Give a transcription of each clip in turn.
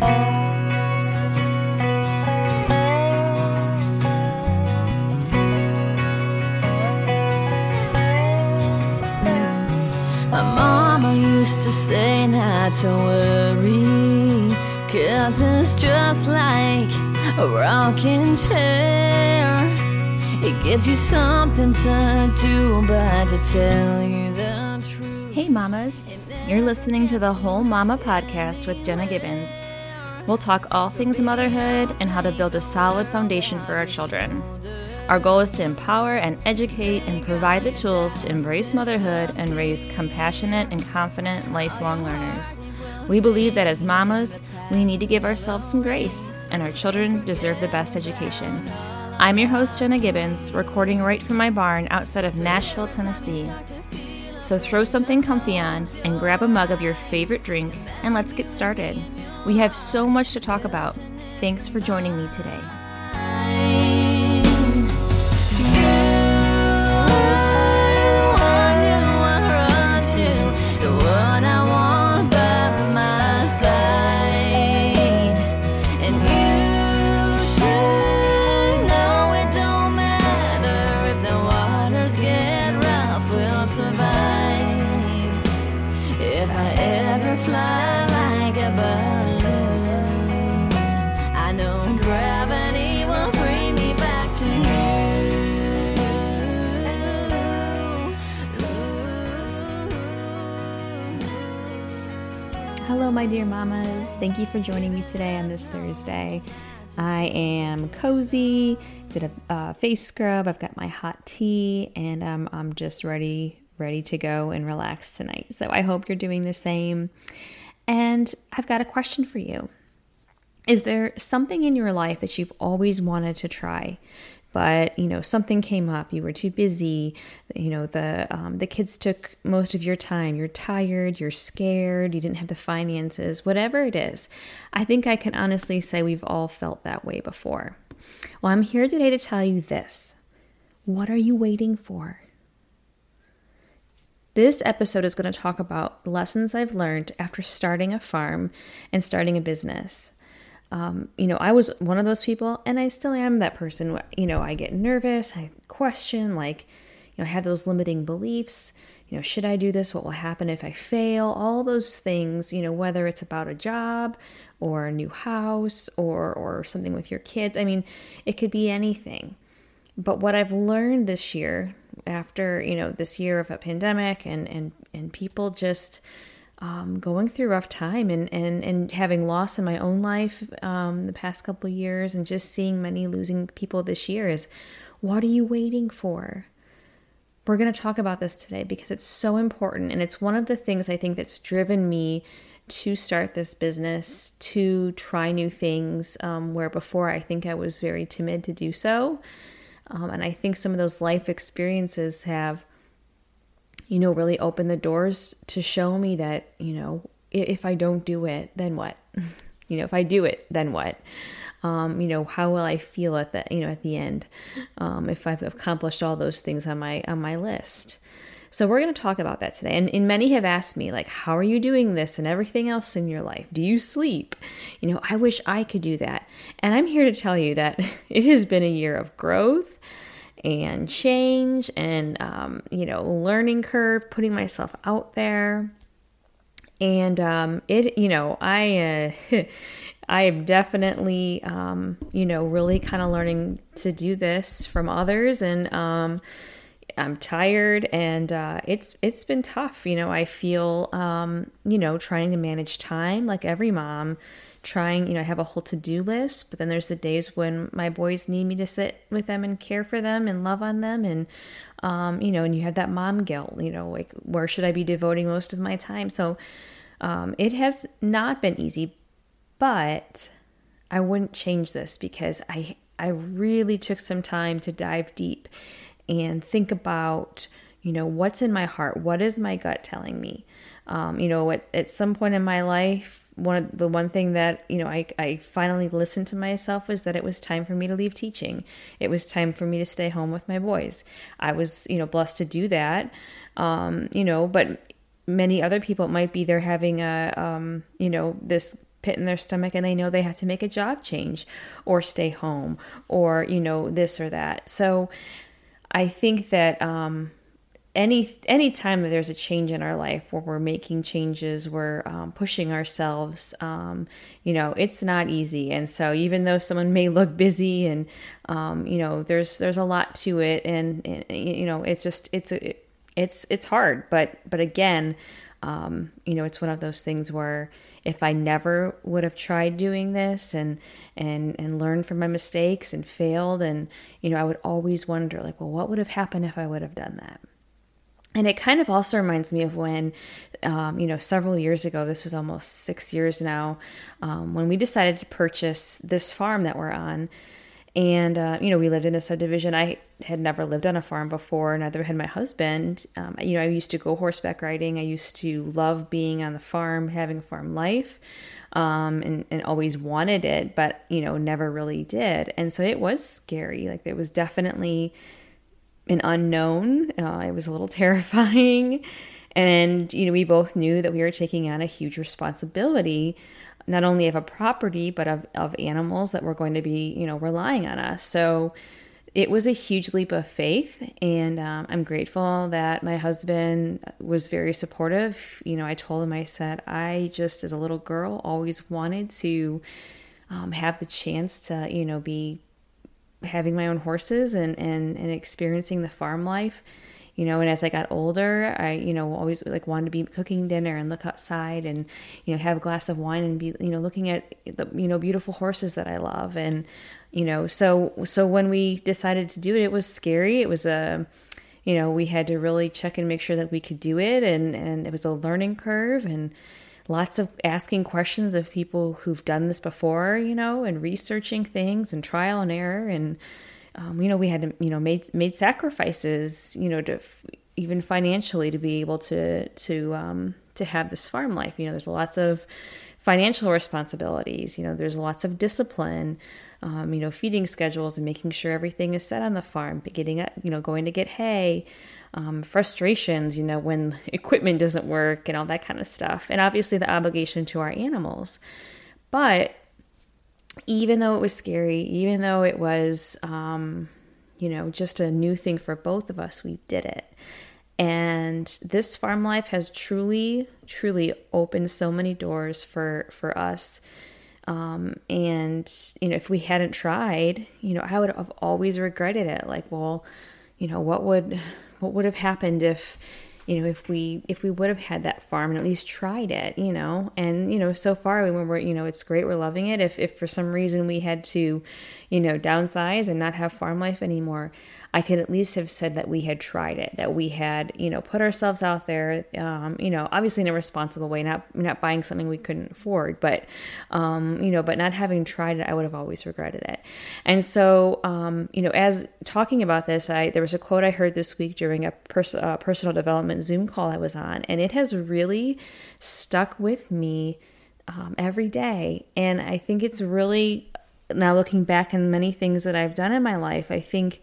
My mama used to say not to worry, cause it's just like a rocking chair. It gives you something to do, but to tell you the truth. Hey, mamas. You're listening to the Whole Mama podcast with Jenna Gibbons. We'll talk all things motherhood and how to build a solid foundation for our children. Our goal is to empower and educate and provide the tools to embrace motherhood and raise compassionate and confident lifelong learners. We believe that as mamas, we need to give ourselves some grace, and our children deserve the best education. I'm your host, Jenna Gibbons, recording right from my barn outside of Nashville, Tennessee. So throw something comfy on and grab a mug of your favorite drink, and let's get started. We have so much to talk about. Thanks for joining me today. Mamas. Thank you for joining me today on this Thursday. I am cozy, did a uh, face scrub, I've got my hot tea, and um, I'm just ready, ready to go and relax tonight. So I hope you're doing the same. And I've got a question for you. Is there something in your life that you've always wanted to try? But you know something came up. You were too busy. You know the um, the kids took most of your time. You're tired. You're scared. You didn't have the finances whatever it is. I think i can honestly say we've all felt that way before. Well i'm here today to tell you this. What are you waiting for? This episode is going to talk about lessons I've learned after starting a farm and starting a business um, you know, I was one of those people, and I still am that person. You know, I get nervous, I question, like, you know, I have those limiting beliefs. You know, should I do this? What will happen if I fail? All those things, you know, whether it's about a job or a new house or or something with your kids. I mean, it could be anything. But what I've learned this year, after you know this year of a pandemic and and and people just um, going through rough time and, and, and having loss in my own life um, the past couple years and just seeing many losing people this year is what are you waiting for? We're going to talk about this today because it's so important. And it's one of the things I think that's driven me to start this business, to try new things, um, where before I think I was very timid to do so. Um, and I think some of those life experiences have you know, really open the doors to show me that, you know, if I don't do it, then what? you know, if I do it, then what? Um, you know, how will I feel at the, you know, at the end, um, if I've accomplished all those things on my on my list. So we're going to talk about that today. And, and many have asked me, like, how are you doing this and everything else in your life? Do you sleep? You know, I wish I could do that. And I'm here to tell you that it has been a year of growth and change and um, you know learning curve putting myself out there. And um, it you know i uh, i am definitely um, you know really kind of learning to do this from others and um, i'm tired and uh, it's it's been tough. You know i feel um, you know trying to manage time like every mom trying, you know, I have a whole to do list, but then there's the days when my boys need me to sit with them and care for them and love on them. And, um, you know, and you have that mom guilt, you know, like where should I be devoting most of my time? So um, it has not been easy, but I wouldn't change this because I, I really took some time to dive deep and think about, you know, what's in my heart? What is my gut telling me? Um, you know, at, at some point in my life, one of the one thing that you know I, I finally listened to myself was that it was time for me to leave teaching. It was time for me to stay home with my boys. I was you know blessed to do that um, you know but many other people might be they're having a um, you know this pit in their stomach and they know they have to make a job change or stay home or you know this or that. So i think that um, any any time there's a change in our life where we're making changes we're um, pushing ourselves um, you know it's not easy. And so even though someone may look busy and um, you know there's there's a lot to it and, and you know it's just it's a, it's it's hard. But but again um, you know it's one of those things where if I never would have tried doing this and and and learned from my mistakes and failed and you know I would always wonder like well what would have happened if I would have done that and it kind of also reminds me of when, um, you know, several years ago, this was almost six years now, um, when we decided to purchase this farm that we're on. And, uh, you know, we lived in a subdivision. I had never lived on a farm before, neither had my husband. Um, you know, I used to go horseback riding. I used to love being on the farm, having a farm life, um, and, and always wanted it, but, you know, never really did. And so it was scary. Like, it was definitely an unknown. Uh, it was a little terrifying. And, you know, we both knew that we were taking on a huge responsibility, not only of a property, but of, of animals that were going to be, you know, relying on us. So it was a huge leap of faith. And um, I'm grateful that my husband was very supportive. You know, I told him, I said, I just, as a little girl, always wanted to um, have the chance to, you know, be having my own horses and, and, and experiencing the farm life you know and as i got older i you know always like wanted to be cooking dinner and look outside and you know have a glass of wine and be you know looking at the you know beautiful horses that i love. And you know so so when we decided to do it it was scary. It was a you know we had to really check and make sure that we could do it. And and it was a learning curve. And lots of asking questions of people who've done this before, you know, and researching things and trial and error. And, um, you know, we had, to, you know, made, made sacrifices, you know, to even financially to be able to, to, um, to have this farm life. You know, there's lots of financial responsibilities, you know, there's lots of discipline, um, you know, feeding schedules and making sure everything is set on the farm, but getting, you know, going to get hay, um, frustrations, you know, when equipment doesn't work and all that kind of stuff. And obviously the obligation to our animals. But even though it was scary, even though it was, um, you know, just a new thing for both of us, we did it. And this farm life has truly, truly opened so many doors for for us. Um, and you know, if we hadn't tried, you know, I would have always regretted it. Like, well, you know, what would what would have happened if you know if we if we would have had that farm and at least tried it you know and you know so far we were you know it's great we're loving it if if for some reason we had to you know downsize and not have farm life anymore I could at least have said that we had tried it, that we had, you know, put ourselves out there, um, you know, obviously in a responsible way, not not buying something we couldn't afford, but, um, you know, but not having tried it, I would have always regretted it. And so, um, you know, as talking about this, I there was a quote I heard this week during a pers- uh, personal development Zoom call I was on, and it has really stuck with me um, every day. And I think it's really now looking back on many things that I've done in my life, I think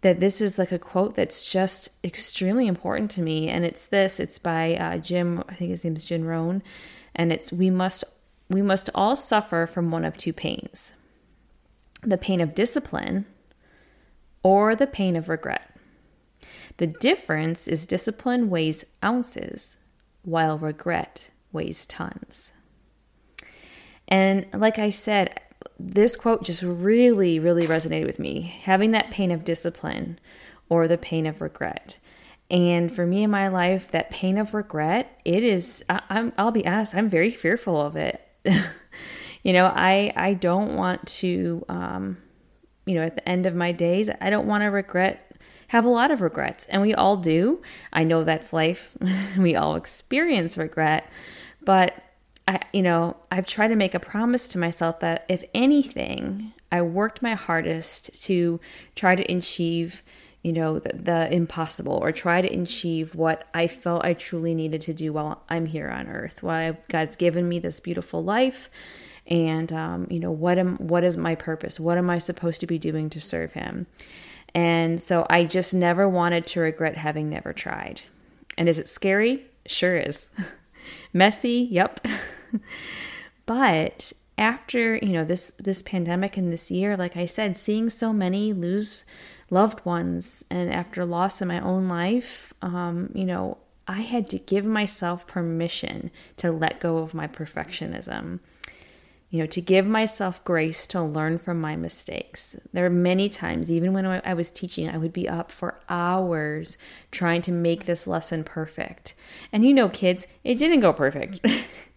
that this is like a quote that's just extremely important to me. And it's this it's by uh, Jim, I think his name is Jim Rohn. And it's, we must, we must all suffer from one of two pains the pain of discipline or the pain of regret. The difference is discipline weighs ounces while regret weighs tons. And like I said, this quote just really, really resonated with me. Having that pain of discipline or the pain of regret. And for me in my life, that pain of regret, it is, I, am I'll be honest, I'm very fearful of it. you know, I, I don't want to, um, you know, at the end of my days, I don't want to regret, have a lot of regrets. And we all do. I know that's life. we all experience regret. But I, you know, I've tried to make a promise to myself that if anything, I worked my hardest to try to achieve, you know, the, the, impossible or try to achieve what I felt I truly needed to do while I'm here on earth. While God's given me this beautiful life, and um, you know, what am what is my purpose? What am I supposed to be doing to serve Him? And so I just never wanted to regret having never tried. And is it scary? Sure is. Messy, yep. But after, you know, this this pandemic and this year, like I said, seeing so many lose loved ones and after loss in my own life, um, you know, I had to give myself permission to let go of my perfectionism. You know, to give myself grace to learn from my mistakes. There are many times, even when I was teaching, I would be up for hours trying to make this lesson perfect. And you know, kids, it didn't go perfect.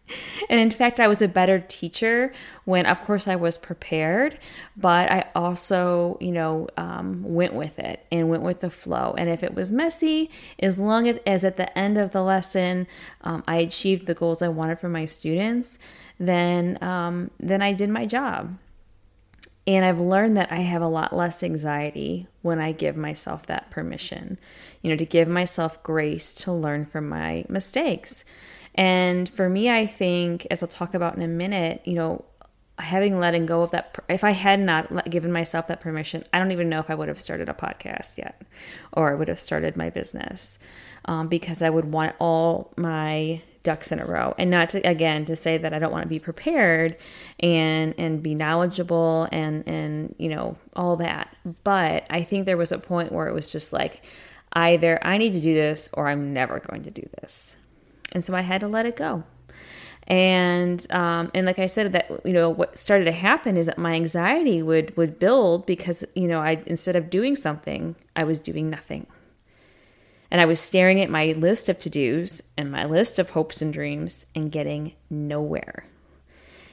and in fact, I was a better teacher when, of course, I was prepared, but I also, you know, um, went with it and went with the flow. And if it was messy, as long as at the end of the lesson um, I achieved the goals I wanted for my students, then um, then I did my job. And I've learned that I have a lot less anxiety when I give myself that permission, you know, to give myself grace to learn from my mistakes. And for me, I think, as I'll talk about in a minute, you know, having letting go of that, if I had not given myself that permission, I don't even know if I would have started a podcast yet or I would have started my business um, because I would want all my ducks in a row. And not to again to say that I don't want to be prepared and and be knowledgeable and and you know all that. But I think there was a point where it was just like either I need to do this or I'm never going to do this and so I had to let it go. And um, and like I said, that you know what started to happen is that my anxiety would would build because you know I instead of doing something, I was doing nothing. And I was staring at my list of to dos and my list of hopes and dreams and getting nowhere.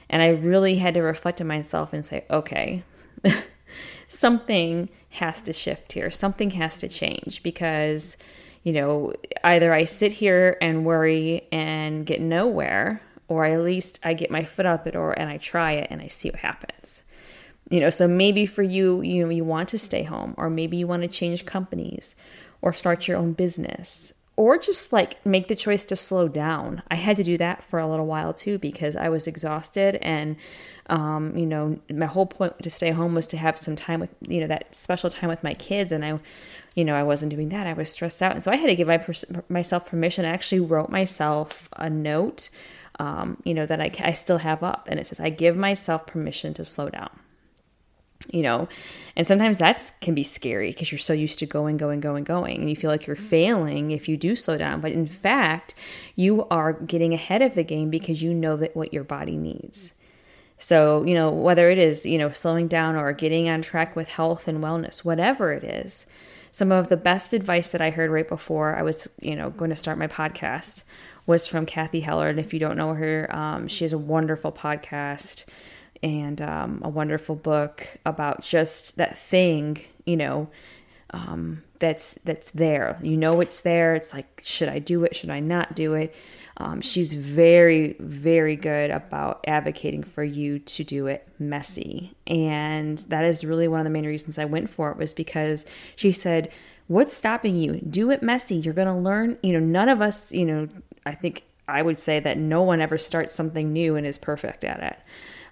And I really had to reflect on myself and say, okay, something has to shift here. Something has to change because you know, either I sit here and worry and get nowhere, or at least I get my foot out the door and I try it and I see what happens. You know, so maybe for you, you know, you want to stay home, or maybe you want to change companies or start your own business or just like make the choice to slow down. I had to do that for a little while too because I was exhausted and um, you know, my whole point to stay home was to have some time with, you know, that special time with my kids and I you know, I wasn't doing that. I was stressed out. And so I had to give my, myself permission. I actually wrote myself a note, um, you know, that I, I still have up. And it says, I give myself permission to slow down. You know, and sometimes that can be scary because you're so used to going, going, going, going, and you feel like you're failing if you do slow down. But in fact, you are getting ahead of the game because you know that what your body needs. So, you know, whether it is, you know, slowing down or getting on track with health and wellness, whatever it is, some of the best advice that I heard right before I was, you know, going to start my podcast was from Cathy Heller. And if you don't know her, um, she has a wonderful podcast and um, a wonderful book about just that thing, you know, um, that's that's there. You know it's there. It's like, should I do it? Should I not do it? Um, she's very, very good about advocating for you to do it messy. And that is really one of the main reasons I went for it was because she said, What's stopping you? Do it messy. You're going to learn. You know, none of us, you know, I think I would say that no one ever starts something new and is perfect at it.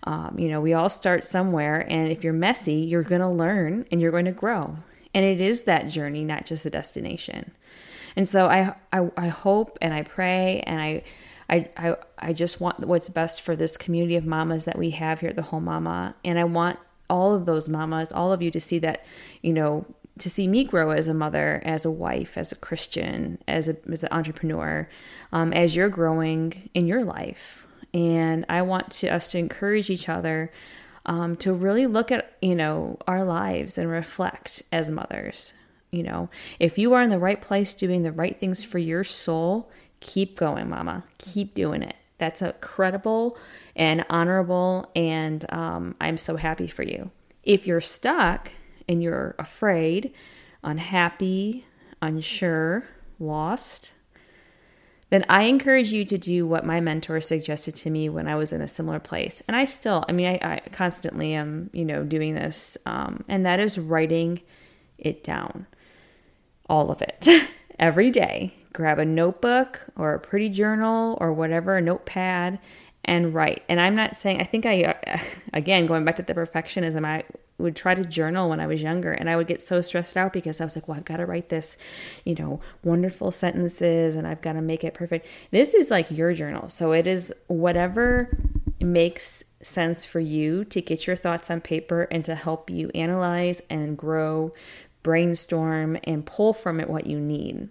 Um, you know, we all start somewhere, and if you're messy, you're going to learn and you're going to grow. And it is that journey, not just the destination. And so I, I, I hope and I pray and I, I, I, I just want what's best for this community of mamas that we have here at the Whole Mama. And I want all of those mamas, all of you to see that, you know, to see me grow as a mother, as a wife, as a Christian, as, a, as an entrepreneur, um, as you're growing in your life. And I want to us to encourage each other um, to really look at you know our lives and reflect as mothers you know, if you are in the right place doing the right things for your soul, keep going, mama. Keep doing it. That's a credible and honorable, and um, I'm so happy for you. If you're stuck and you're afraid, unhappy, unsure, lost, then I encourage you to do what my mentor suggested to me when I was in a similar place. And I still, I mean, I, I constantly am, you know, doing this, um, and that is writing it down all of it every day. Grab a notebook or a pretty journal or whatever, a notepad, and write. And I'm not saying, I think I, again, going back to the perfectionism, I would try to journal when I was younger and I would get so stressed out because I was like, well, I've got to write this, you know, wonderful sentences and I've got to make it perfect. This is like your journal. So it is whatever makes sense for you to get your thoughts on paper and to help you analyze and grow, brainstorm, and pull from it what you need.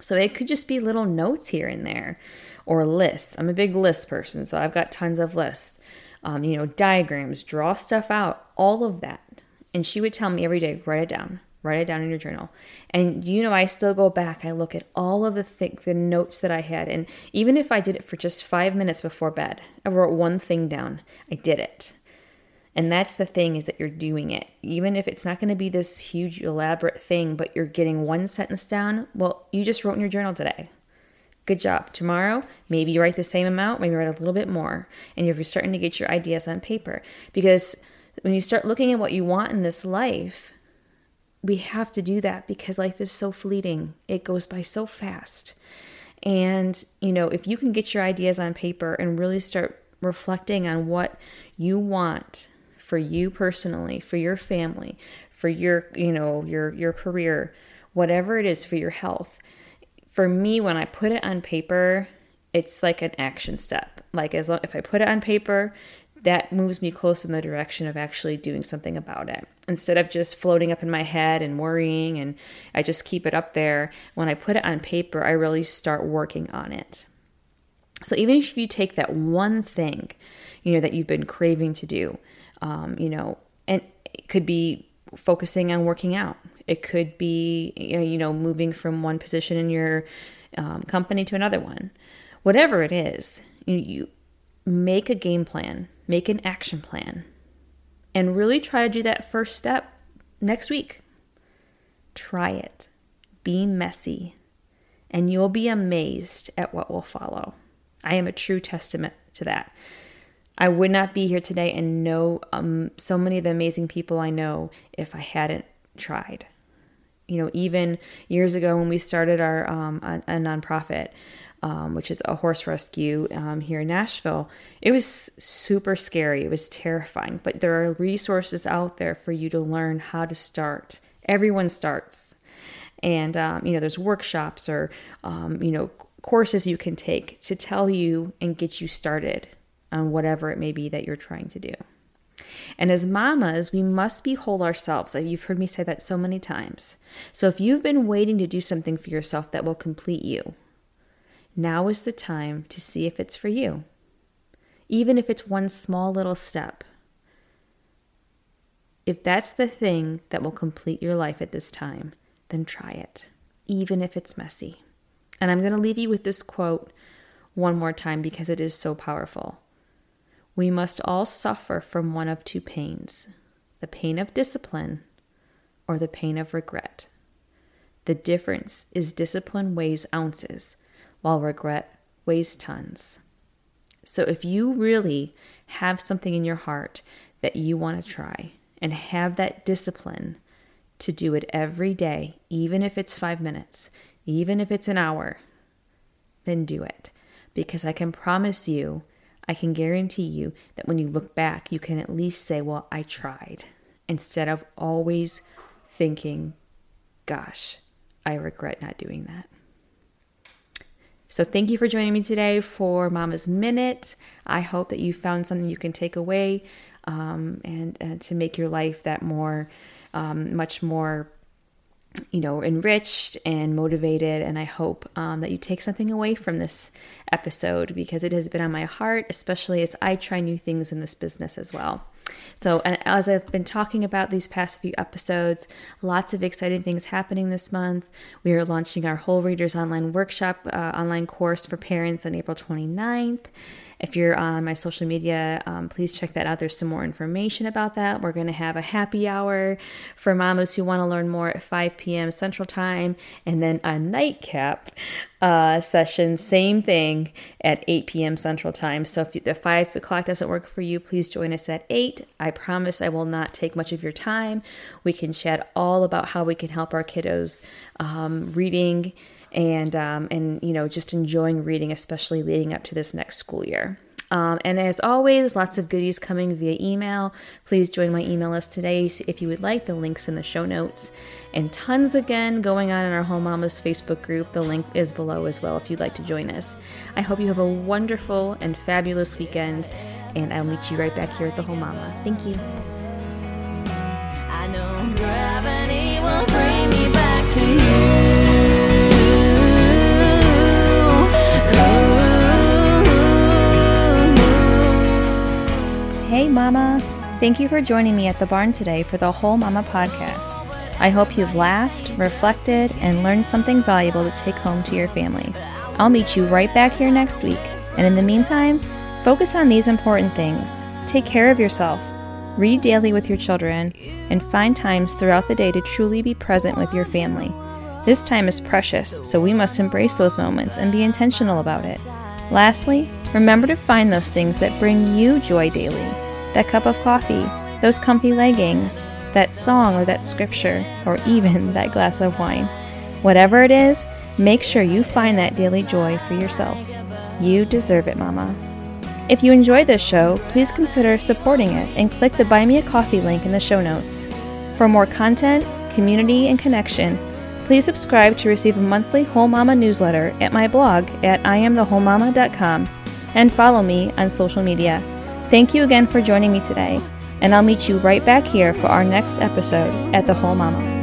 So it could just be little notes here and there or lists. I'm a big list person, so I've got tons of lists. Um, you know, diagrams, draw stuff out, all of that. And she would tell me every day, write it down, write it down in your journal. And you know, I still go back, I look at all of the th- the notes that I had, and even if I did it for just five minutes before bed, I wrote one thing down. I did it. And that's the thing is that you're doing it. Even if it's not going to be this huge, elaborate thing, but you're getting one sentence down, well, you just wrote in your journal today. Good job. Tomorrow, maybe you write the same amount, maybe write a little bit more. And you're starting to get your ideas on paper. Because when you start looking at what you want in this life, we have to do that because life is so fleeting. It goes by so fast. And, you know, if you can get your ideas on paper and really start reflecting on what you want for you personally, for your family, for your, you know, your your career, whatever it is for your health. For me when I put it on paper, it's like an action step. Like as long if I put it on paper, that moves me close in the direction of actually doing something about it. Instead of just floating up in my head and worrying and I just keep it up there, when I put it on paper, I really start working on it. So even if you take that one thing, you know, that you've been craving to do, um, you know, and it could be focusing on working out. It could be, you know, moving from one position in your um, company to another one. Whatever it is, you, you make a game plan, make an action plan, and really try to do that first step next week. Try it. Be messy, and you'll be amazed at what will follow. I am a true testament to that. I would not be here today and know um, so many of the amazing people I know if I hadn't tried. You know, even years ago when we started our um, a, a nonprofit, um, which is a horse rescue um, here in Nashville, it was super scary. It was terrifying, but there are resources out there for you to learn how to start. Everyone starts, and um, you know, there's workshops or um, you know courses you can take to tell you and get you started on whatever it may be that you're trying to do. And as mamas, we must be whole ourselves. You've heard me say that so many times. So if you've been waiting to do something for yourself that will complete you, now is the time to see if it's for you. Even if it's one small little step. If that's the thing that will complete your life at this time, then try it, even if it's messy. And I'm going to leave you with this quote one more time because it is so powerful. We must all suffer from one of two pains the pain of discipline or the pain of regret. The difference is discipline weighs ounces, while regret weighs tons. So if you really have something in your heart that you want to try and have that discipline to do it every day, even if it's five minutes, even if it's an hour, then do it. Because I can promise you, I can guarantee you that when you look back, you can at least say, Well, I tried, instead of always thinking, Gosh, I regret not doing that. So, thank you for joining me today for Mama's Minute. I hope that you found something you can take away um, and, and to make your life that more, um, much more you know, enriched and motivated. And I hope um, that you take something away from this episode because it has been on my heart, especially as I try new things in this business as well. So, and as I've been talking about these past few episodes, lots of exciting things happening this month. We are launching our Whole Readers Online Workshop uh, online course for parents on April 29th. If you're on my social media, um, please check that out. There's some more information about that. We're going to have a happy hour for mamas who want to learn more at 5 p.m. Central Time, and then a nightcap uh, session, same thing at 8 p.m. Central Time. So if the 5 o'clock doesn't work for you, please join us at 8. I promise I will not take much of your time. We can chat all about how we can help our kiddos um, reading and um, and you know just enjoying reading, especially leading up to this next school year. Um, and as always, lots of goodies coming via email. Please join my email list today if you would like. The link's in the show notes. And tons again going on in our Whole Mamas Facebook group. The link is below as well if you'd like to join us. I hope you have a wonderful and fabulous weekend. And I'll meet you right back here at the Whole Mama. Thank you. Hey, Mama. Thank you for joining me at the barn today for the Whole Mama podcast. I hope you've laughed, reflected, and learned something valuable to take home to your family. I'll meet you right back here next week. And in the meantime, Focus on these important things. Take care of yourself. Read daily with your children, and find times throughout the day to truly be present with your family. This time is precious, so we must embrace those moments and be intentional about it. Lastly, remember to find those things that bring you joy daily that cup of coffee, those comfy leggings, that song or that scripture, or even that glass of wine. Whatever it is, make sure you find that daily joy for yourself. You deserve it, Mama. If you enjoyed this show, please consider supporting it and click the Buy Me a Coffee link in the show notes. For more content, community, and connection, please subscribe to receive a monthly Whole Mama newsletter at my blog at iamthewholemama.com and follow me on social media. Thank you again for joining me today, and I'll meet you right back here for our next episode at The Whole Mama.